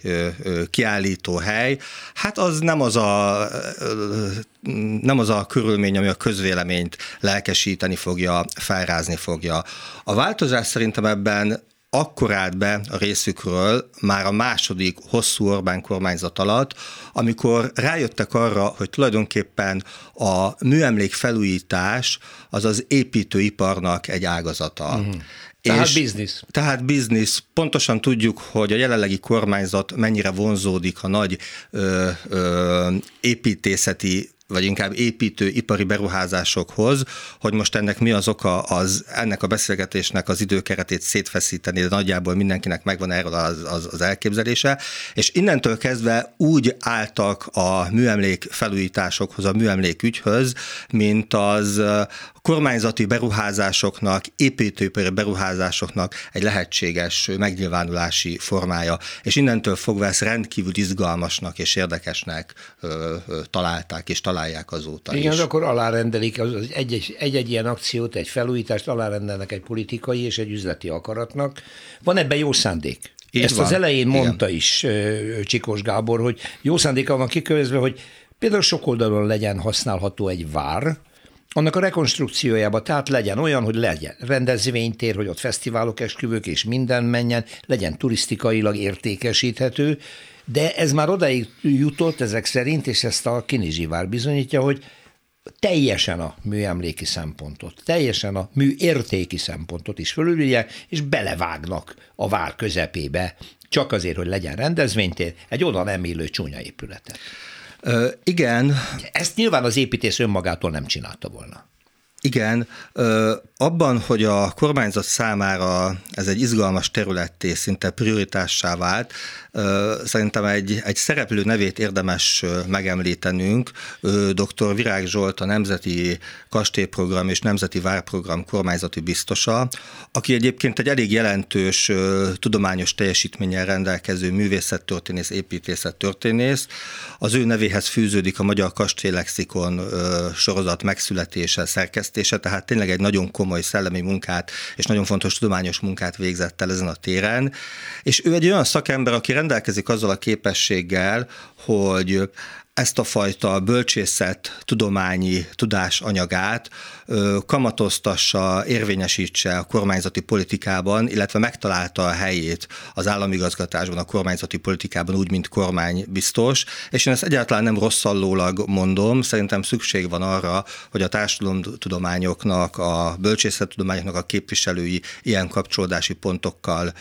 kiállító hely, hát az nem az a, nem az a körülmény, ami a közvéleményt lelkesíteni fogja, felrázni fogja. A változás szerintem ebben akkor állt be a részükről már a második hosszú Orbán kormányzat alatt, amikor rájöttek arra, hogy tulajdonképpen a műemlék felújítás az az építőiparnak egy ágazata. Uh-huh. Tehát és, biznisz. Tehát biznisz. Pontosan tudjuk, hogy a jelenlegi kormányzat mennyire vonzódik a nagy ö, ö, építészeti vagy inkább építő ipari beruházásokhoz, hogy most ennek mi az oka, az ennek a beszélgetésnek az időkeretét szétfeszíteni, de nagyjából mindenkinek megvan erről az, az, az elképzelése, és innentől kezdve úgy álltak a műemlék felújításokhoz, a műemlék ügyhöz, mint az kormányzati beruházásoknak, építőipari beruházásoknak egy lehetséges megnyilvánulási formája. És innentől fogva ezt rendkívül izgalmasnak és érdekesnek ö, ö, találták és találják azóta Igen, is. akkor alárendelik az egy-egy, egy-egy ilyen akciót, egy felújítást alárendelnek egy politikai és egy üzleti akaratnak. Van ebben jó szándék. Így Ezt van. az elején Igen. mondta is Csikós Gábor, hogy jó szándéka van kikövezve, hogy például sok oldalon legyen használható egy vár, annak a rekonstrukciójába, tehát legyen olyan, hogy legyen rendezvénytér, hogy ott fesztiválok, esküvők és minden menjen, legyen turisztikailag értékesíthető, de ez már odaig jutott ezek szerint, és ezt a Kinizsivár bizonyítja, hogy teljesen a műemléki szempontot, teljesen a műértéki szempontot is fölülülje, és belevágnak a vár közepébe, csak azért, hogy legyen rendezvénytér, egy oda nem illő csúnya épületet. Ö, igen. Ezt nyilván az építész önmagától nem csinálta volna. Igen, abban, hogy a kormányzat számára ez egy izgalmas területté, szinte prioritássá vált, szerintem egy, egy szereplő nevét érdemes megemlítenünk. Dr. Virág Zsolt, a Nemzeti Kastélyprogram és Nemzeti Várprogram kormányzati biztosa, aki egyébként egy elég jelentős tudományos teljesítménnyel rendelkező művészettörténész, építészettörténész. Az ő nevéhez fűződik a Magyar Kastélylexikon sorozat megszületése, szerkesztése, tehát tényleg egy nagyon komoly szellemi munkát és nagyon fontos tudományos munkát végzett el ezen a téren. És ő egy olyan szakember, aki rendelkezik azzal a képességgel, hogy ezt a fajta bölcsészet tudományi tudásanyagát kamatoztassa, érvényesítse a kormányzati politikában, illetve megtalálta a helyét az államigazgatásban, a kormányzati politikában úgy, mint kormánybiztos, és én ezt egyáltalán nem rosszallólag mondom, szerintem szükség van arra, hogy a társadalomtudományoknak, a bölcsészettudományoknak a képviselői ilyen kapcsolódási pontokkal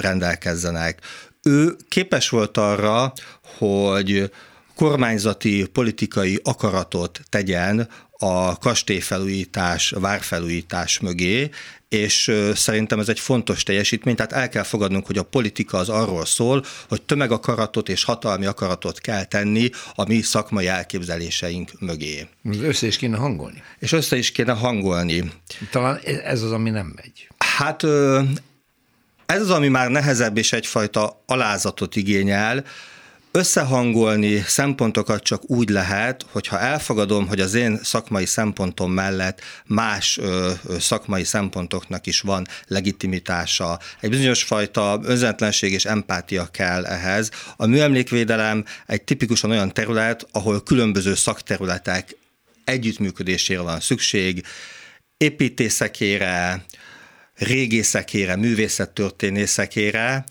rendelkezzenek. Ő képes volt arra, hogy kormányzati politikai akaratot tegyen a kastélyfelújítás, várfelújítás mögé, és szerintem ez egy fontos teljesítmény, tehát el kell fogadnunk, hogy a politika az arról szól, hogy tömegakaratot és hatalmi akaratot kell tenni a mi szakmai elképzeléseink mögé. Össze is kéne hangolni. És össze is kéne hangolni. Talán ez az, ami nem megy. Hát ez az, ami már nehezebb és egyfajta alázatot igényel, Összehangolni szempontokat csak úgy lehet, hogyha elfogadom, hogy az én szakmai szempontom mellett más ö, szakmai szempontoknak is van legitimitása. Egy bizonyos fajta önzetlenség és empátia kell ehhez. A műemlékvédelem egy tipikusan olyan terület, ahol különböző szakterületek együttműködésére van szükség, építészekére, régészekére, művészettörténészekére,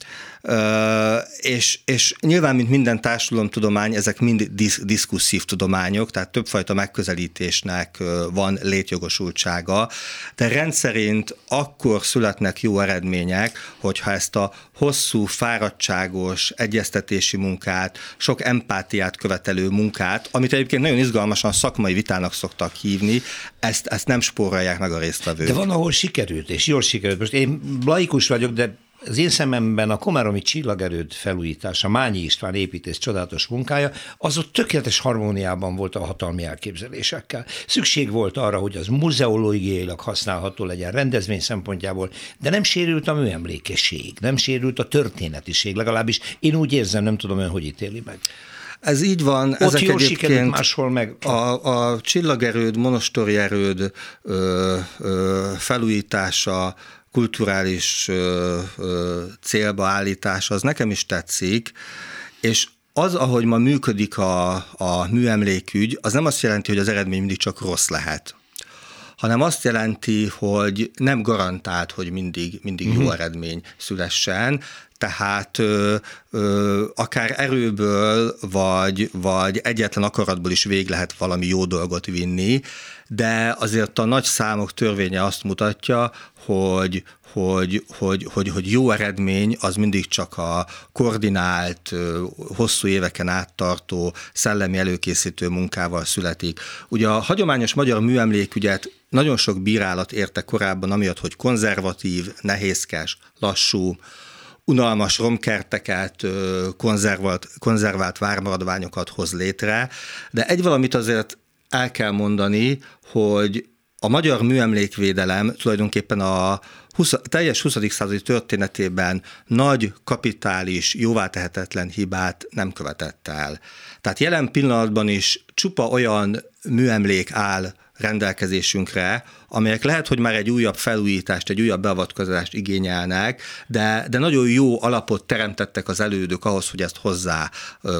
és, és nyilván, mint minden társadalomtudomány, ezek mind disz, diszkusszív tudományok, tehát többfajta megközelítésnek van létjogosultsága, de rendszerint akkor születnek jó eredmények, hogyha ezt a hosszú, fáradtságos egyeztetési munkát, sok empátiát követelő munkát, amit egyébként nagyon izgalmasan szakmai vitának szoktak hívni, ezt, ezt nem spórolják meg a résztvevők. De van, ahol sikerült, és jól sikerült. Most én laikus vagyok, de az én szememben a Komáromi csillagerőd felújítása, Mányi István építész csodálatos munkája, az ott tökéletes harmóniában volt a hatalmi elképzelésekkel. Szükség volt arra, hogy az muzeológiailag használható legyen rendezvény szempontjából, de nem sérült a műemlékesség, nem sérült a történetiség, legalábbis én úgy érzem, nem tudom ön, hogy ítéli meg. Ez így van. Ott ezek jól sikerült, máshol meg. A, a csillagerőd, monostori erőd ö, ö, felújítása, kulturális ö, ö, célba állítása, az nekem is tetszik, és az, ahogy ma működik a, a műemlékügy, az nem azt jelenti, hogy az eredmény mindig csak rossz lehet hanem azt jelenti, hogy nem garantált, hogy mindig, mindig uh-huh. jó mhm. eredmény szülessen, tehát ö, ö, akár erőből, vagy, vagy egyetlen akaratból is vég lehet valami jó dolgot vinni, de azért a nagy számok törvénye azt mutatja, hogy, hogy, hogy, hogy, hogy jó eredmény az mindig csak a koordinált, hosszú éveken áttartó szellemi előkészítő munkával születik. Ugye a hagyományos magyar műemlékügyet nagyon sok bírálat érte korábban, amiatt, hogy konzervatív, nehézkes, lassú, unalmas romkerteket, konzervált, konzervált vármaradványokat hoz létre, de egy valamit azért el kell mondani, hogy a magyar műemlékvédelem tulajdonképpen a 20, teljes 20. századi történetében nagy, kapitális, jóvátehetetlen hibát nem követett el. Tehát jelen pillanatban is csupa olyan műemlék áll rendelkezésünkre, amelyek lehet, hogy már egy újabb felújítást, egy újabb beavatkozást igényelnek, de, de nagyon jó alapot teremtettek az elődök ahhoz, hogy ezt hozzá,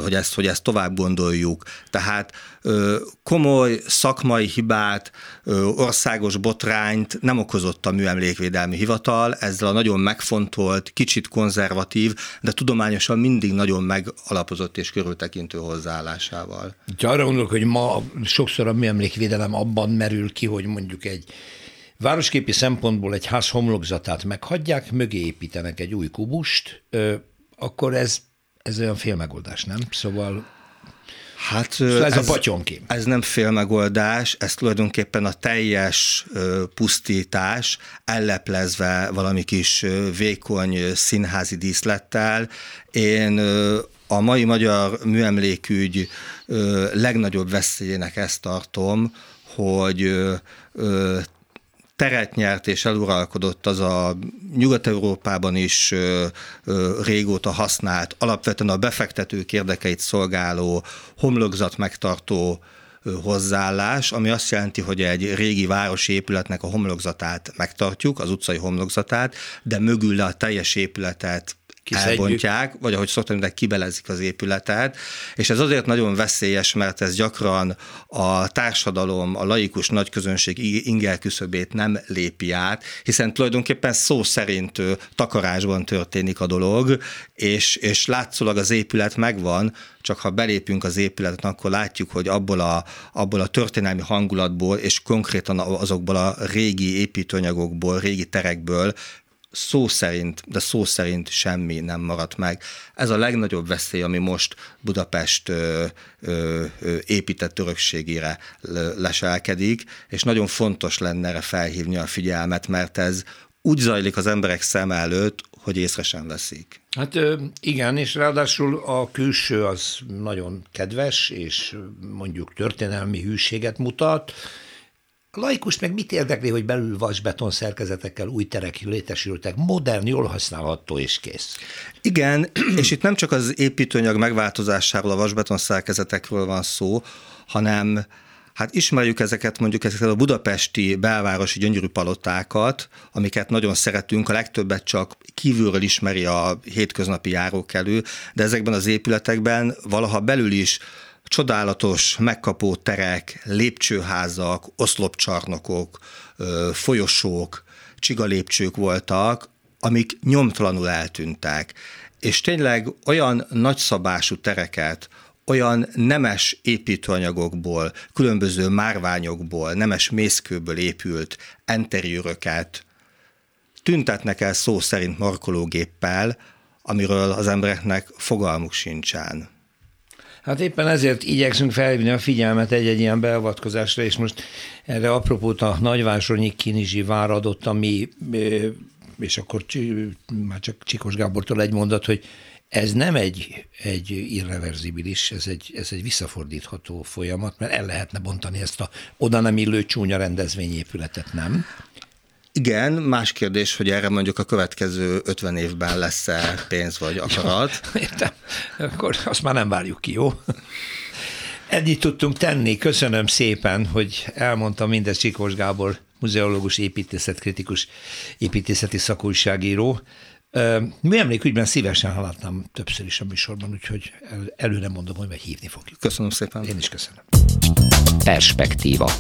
hogy ezt, hogy ezt tovább gondoljuk. Tehát komoly szakmai hibát, országos botrányt nem okozott a műemlékvédelmi hivatal, ezzel a nagyon megfontolt, kicsit konzervatív, de tudományosan mindig nagyon megalapozott és körültekintő hozzáállásával. Arra gondolok, hogy ma sokszor a műemlékvédelem abban merül ki, hogy mondjuk egy Városképi szempontból egy ház homlokzatát meghagyják, mögé építenek egy új kubust, ö, akkor ez, ez olyan félmegoldás, nem? Szóval Hát szóval ez, ez a patyonki. Ez nem félmegoldás, ez tulajdonképpen a teljes pusztítás, elleplezve valami kis vékony színházi díszlettel. Én a mai magyar műemlékügy legnagyobb veszélyének ezt tartom, hogy teret nyert és eluralkodott az a Nyugat-Európában is ö, ö, régóta használt, alapvetően a befektetők érdekeit szolgáló homlokzat megtartó hozzáállás, ami azt jelenti, hogy egy régi városi épületnek a homlokzatát megtartjuk, az utcai homlokzatát, de mögül a teljes épületet Kiszedjük. elbontják, vagy ahogy szoktam mondani, kibelezik az épületet, és ez azért nagyon veszélyes, mert ez gyakran a társadalom, a laikus nagyközönség inger küszöbét nem lépi át, hiszen tulajdonképpen szó szerint takarásban történik a dolog, és, és látszólag az épület megvan, csak ha belépünk az épületet, akkor látjuk, hogy abból a, abból a történelmi hangulatból, és konkrétan azokból a régi építőanyagokból, régi terekből szó szerint, de szó szerint semmi nem maradt meg. Ez a legnagyobb veszély, ami most Budapest ö, ö, ö, épített örökségére leselkedik, és nagyon fontos lenne erre felhívni a figyelmet, mert ez úgy zajlik az emberek szem előtt, hogy észre sem veszik. Hát igen, és ráadásul a külső az nagyon kedves, és mondjuk történelmi hűséget mutat, a laikus meg mit érdekli, hogy belül vasbeton szerkezetekkel új terek létesültek, modern, jól használható és kész. Igen, és itt nem csak az építőanyag megváltozásáról, a vasbeton szerkezetekről van szó, hanem Hát ismerjük ezeket, mondjuk ezeket a budapesti belvárosi gyönyörű palotákat, amiket nagyon szeretünk, a legtöbbet csak kívülről ismeri a hétköznapi járókelő, de ezekben az épületekben valaha belül is csodálatos megkapó terek, lépcsőházak, oszlopcsarnokok, folyosók, csigalépcsők voltak, amik nyomtalanul eltűntek. És tényleg olyan nagyszabású tereket, olyan nemes építőanyagokból, különböző márványokból, nemes mészkőből épült enteriőröket tüntetnek el szó szerint markológéppel, amiről az embereknek fogalmuk sincsen. Hát éppen ezért igyekszünk felhívni a figyelmet egy-egy ilyen beavatkozásra, és most erre apropót a Nagyvásonyi Kinizsi vár ami, és akkor már csak Csikos Gábortól egy mondat, hogy ez nem egy, egy irreverzibilis, ez egy, ez egy visszafordítható folyamat, mert el lehetne bontani ezt a oda nem illő csúnya rendezvényépületet, nem? Igen, más kérdés, hogy erre mondjuk a következő 50 évben lesz-e pénz vagy akarat. Ja, értem. Akkor azt már nem várjuk ki, jó? Ennyit tudtunk tenni. Köszönöm szépen, hogy elmondtam mindezt Csikós Gábor, muzeológus, építészetkritikus, építészeti szakújságíró. Műemlékügyben szívesen hallottam többször is a műsorban, úgyhogy el, előre mondom, hogy meg hívni fogjuk. Köszönöm szépen. Én is köszönöm. Perspektíva.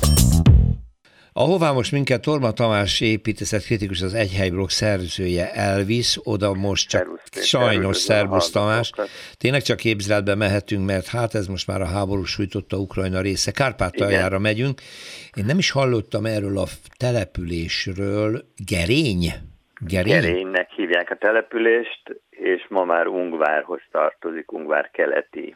Ahová most minket Torma Tamás építészet kritikus, az Egyhelyblokk szerzője elvisz, oda most csak szervusz, sajnos szervusz Tamás. Tényleg csak képzeletbe mehetünk, mert hát ez most már a háború sújtotta Ukrajna része. Kárpátaljára megyünk. Én nem is hallottam erről a településről. Gerény? Gerény? Gerénynek hívják a települést, és ma már Ungvárhoz tartozik, Ungvár keleti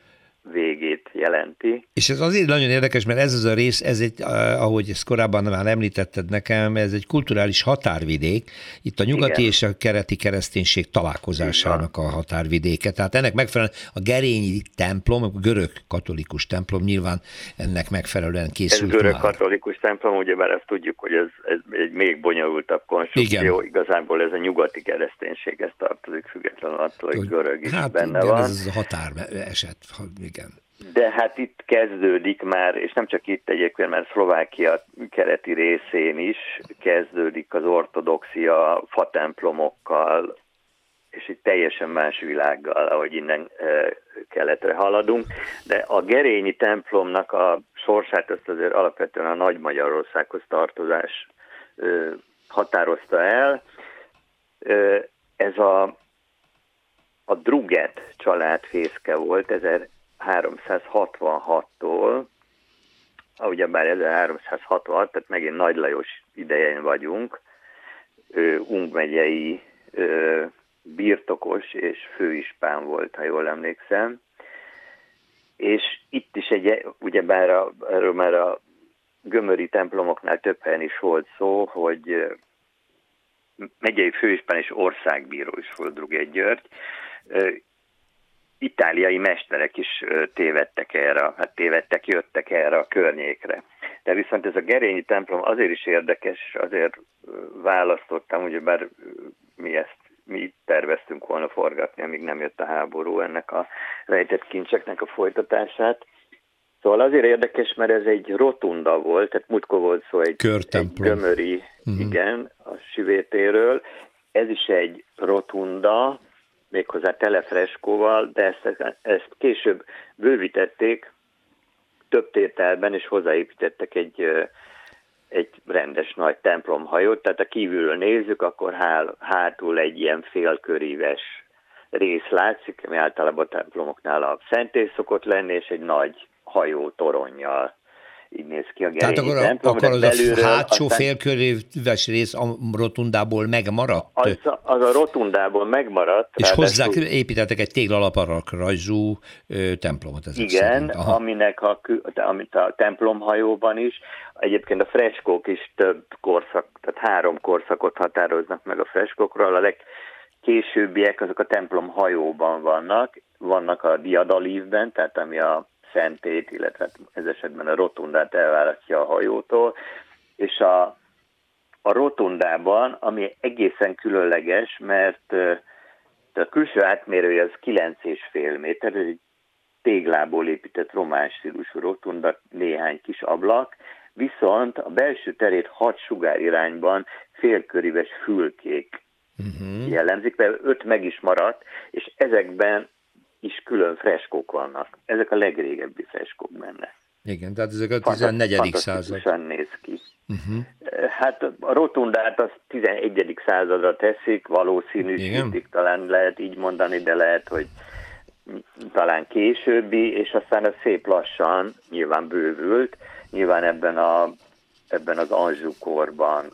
végét jelenti. És ez azért nagyon érdekes, mert ez az a rész, ez egy, ahogy ezt korábban már említetted nekem, ez egy kulturális határvidék, itt a nyugati Igen. és a kereti kereszténység találkozásának a határvidéke. Tehát ennek megfelelően a gerényi templom, a görög katolikus templom nyilván ennek megfelelően készült Ez görög már. katolikus templom, ugyebár ezt tudjuk, hogy ez, ez egy még bonyolultabb konstrukció. Igen. Igazából ez a nyugati kereszténységhez tartozik, függetlenül attól, hogy, hogy görög is hát benne igen, van. ez a határ eset, igen. De hát itt kezdődik már, és nem csak itt egyébként, mert Szlovákia keleti részén is kezdődik az ortodoxia fatemplomokkal, és egy teljesen más világgal, ahogy innen keletre haladunk. De a Gerényi templomnak a sorsát azt azért alapvetően a Nagy Magyarországhoz tartozás határozta el. Ez a, a Druget család fészke volt, 366-tól, ugyebár 1366, tehát megint Nagy Lajos idején vagyunk, Ung megyei birtokos és főispán volt, ha jól emlékszem, és itt is egy, ugyebár a, erről már a gömöri templomoknál több helyen is volt szó, hogy megyei főispán és országbíró is volt Drugé György. Itáliai mesterek is tévedtek erre, hát tévedtek, jöttek erre a környékre. De viszont ez a Gerényi templom azért is érdekes, azért választottam, ugyebár mi ezt mi terveztünk volna forgatni, amíg nem jött a háború ennek a rejtett kincseknek a folytatását. Szóval azért érdekes, mert ez egy rotunda volt, tehát múltkor volt szó egy, egy gömöri, uh-huh. igen, a süvétéről. Ez is egy rotunda, méghozzá telefreskóval, de ezt, ezt később bővítették több tételben, és hozzáépítettek egy, egy rendes nagy templomhajót, tehát a kívülről nézzük, akkor hál, hátul egy ilyen félköríves rész látszik, ami általában a templomoknál a szentély szokott lenni, és egy nagy hajó toronnyal így néz ki a Tehát akkor, templom, akkor az belülről, a hátsó aztán... félköréves rész a rotundából megmaradt? Az, az a rotundából megmaradt. És hozzá építettek egy téglalapalak rajzú ö, templomot. Ezek igen, aminek a, amit a templomhajóban is, egyébként a freskók is több korszak, tehát három korszakot határoznak meg a freskókról, a legkésőbbiek azok a templom hajóban vannak, vannak a diadalívben, tehát ami a szentét, illetve ez esetben a rotundát elválasztja a hajótól, és a, a rotundában, ami egészen különleges, mert a külső átmérője az 9,5 méter, ez egy téglából épített román stílusú rotunda, néhány kis ablak, viszont a belső terét hat sugár irányban félköríves fülkék uh-huh. jellemzik, mert öt meg is maradt, és ezekben is külön freskók vannak. Ezek a legrégebbi freskók benne. Igen, tehát ezek a 14. század. néz ki. Uh-huh. Hát a rotundát az 11. századra teszik, valószínűsítik, talán lehet így mondani, de lehet, hogy talán későbbi, és aztán a szép lassan nyilván bővült. Nyilván ebben, a, ebben az Anzsú korban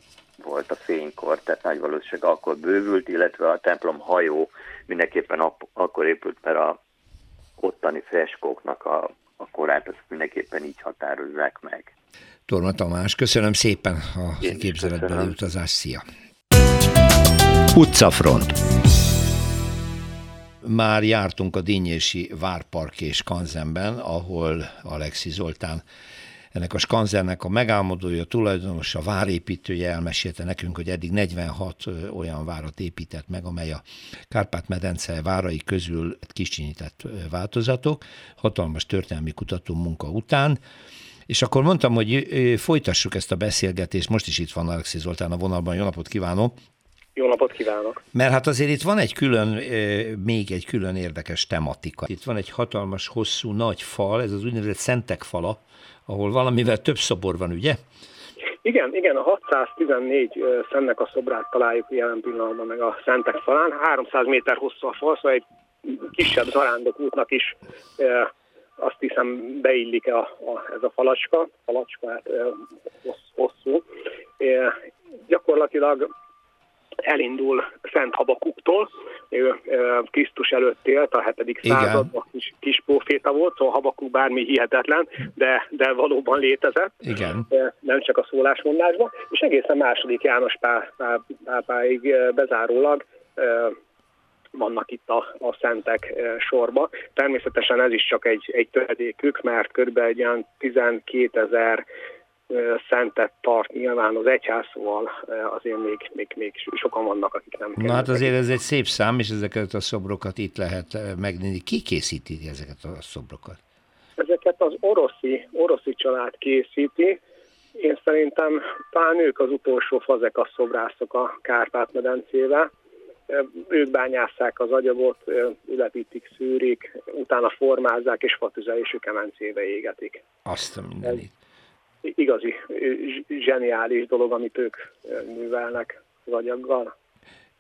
volt a fénykor, tehát nagy valószínűség akkor bővült, illetve a templom hajó mindenképpen ak- akkor épült, mert a ottani freskóknak a, a korát azt mindenképpen így határozzák meg. Torma Tamás, köszönöm szépen a képzeletbeli utazást, szia! Utcafront Már jártunk a Dinnyési Várpark és Kanzenben, ahol Alexi Zoltán ennek a skanzernek a megálmodója, tulajdonos, a várépítője elmesélte nekünk, hogy eddig 46 olyan várat épített meg, amely a Kárpát-medence várai közül kicsinyített változatok, hatalmas történelmi kutató munka után, és akkor mondtam, hogy folytassuk ezt a beszélgetést, most is itt van Alexi Zoltán a vonalban, jó napot kívánok! Jó napot kívánok! Mert hát azért itt van egy külön, még egy külön érdekes tematika. Itt van egy hatalmas, hosszú, nagy fal, ez az úgynevezett Szentek fala, ahol valamivel több szobor van, ugye? Igen, igen, a 614 szennek a szobrát találjuk jelen pillanatban meg a szentek falán. 300 méter hosszú a fal, szóval egy kisebb zarándok útnak is azt hiszem beillik a, a, ez a falacska, falacska hát hosszú. E, gyakorlatilag elindul Szent Habakuktól, ő Krisztus előtt élt, a 7. században kis, kis proféta volt, szóval Habakuk bármi hihetetlen, de, de valóban létezett, Igen. nem csak a szólásmondásban, és egészen második János pá, pá, pápáig bezárólag vannak itt a, a szentek sorba. Természetesen ez is csak egy, egy töredékük, mert kb. egy olyan 12 ezer szentet tart nyilván az egyház, szóval azért még, még, még sokan vannak, akik nem Na hát azért ez egy szép szám, és ezeket a szobrokat itt lehet megnézni. Ki készíti ezeket a szobrokat? Ezeket az oroszi, oroszi család készíti. Én szerintem talán ők az utolsó fazekas szobrászok a Kárpát-medencével. Ők bányásszák az agyagot, ülepítik, szűrik, utána formázzák, és fatüzelésű kemencébe égetik. Azt a mindenit igazi zseniális dolog, amit ők művelnek az agyaggal.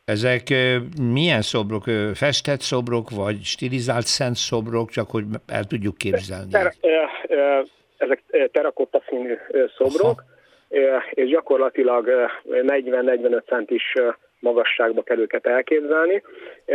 Ezek milyen szobrok? Festett szobrok, vagy stilizált szent szobrok, csak hogy el tudjuk képzelni? Ter, ezek terakotta színű szobrok, Aha. és gyakorlatilag 40-45 centis magasságba kell őket elképzelni.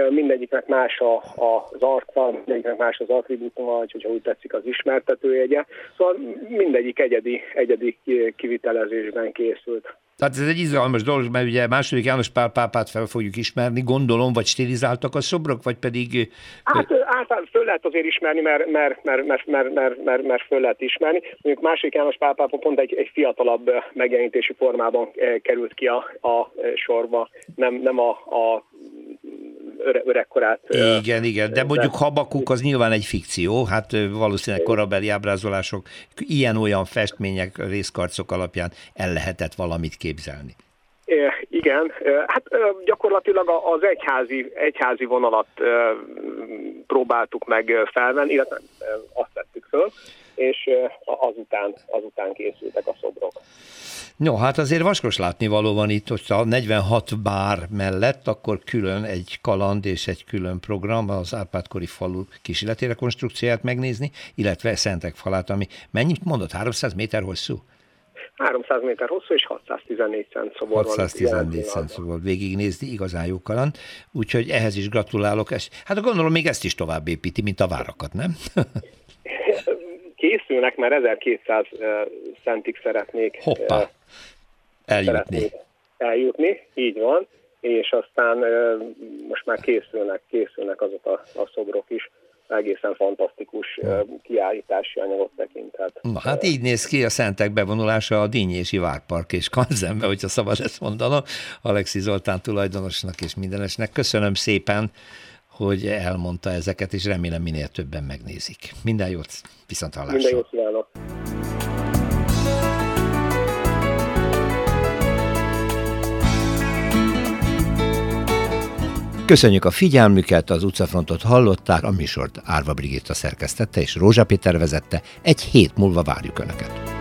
Mindegyiknek más a, a, az arca, mindegyiknek más az attribútuma, vagy hogyha úgy tetszik az ismertetőjegye. Szóval mindegyik egyedi, egyedi kivitelezésben készült. Tehát ez egy izgalmas dolog, mert ugye második János Pál pápát fel fogjuk ismerni, gondolom, vagy stilizáltak a szobrok, vagy pedig... Hát általában föl lehet azért ismerni, mert, mert, mert, mert, mert, mert, mert, mert föl lehet ismerni. Mondjuk második János Pál pápa pont egy, egy fiatalabb megjelenítési formában került ki a, a sorba, nem, nem a, a öre, öregkorát. Igen, igen, de mondjuk Habakuk az nyilván egy fikció, hát valószínűleg korabeli ábrázolások, ilyen-olyan festmények, részkarcok alapján el lehetett valamit képzelni. Igen, hát gyakorlatilag az egyházi, egyházi vonalat próbáltuk meg felvenni, illetve azt vettük föl, és azután, azután készültek a szobrok. No, hát azért vaskos látni való van itt, hogy a 46 bár mellett, akkor külön egy kaland és egy külön program, az Árpádkori falu kísérleti rekonstrukcióját megnézni, illetve Szentek falát, ami mennyit mondott, 300 méter hosszú? 300 méter hosszú és 614 cent szobor 614 cent szobor végignézni, igazán jó kaland, úgyhogy ehhez is gratulálok. Hát gondolom még ezt is tovább építi, mint a várakat, nem? Készülnek, mert 1200 centig szeretnék Hoppá. eljutni. Eljutni, így van, és aztán most már készülnek, készülnek azok a, a szobrok is egészen fantasztikus kiállítási anyagot tekinthet. Na hát így néz ki a szentek bevonulása a Dínyési Várpark és Kanzembe, hogyha szabad ezt mondanom, Alexi Zoltán tulajdonosnak és mindenesnek. Köszönöm szépen, hogy elmondta ezeket, és remélem minél többen megnézik. Minden jót, viszont hallásra. Minden jót kívánok. Köszönjük a figyelmüket, az utcafrontot hallották, a műsort Árva Brigitta szerkesztette és Rózsa Péter vezette. Egy hét múlva várjuk Önöket.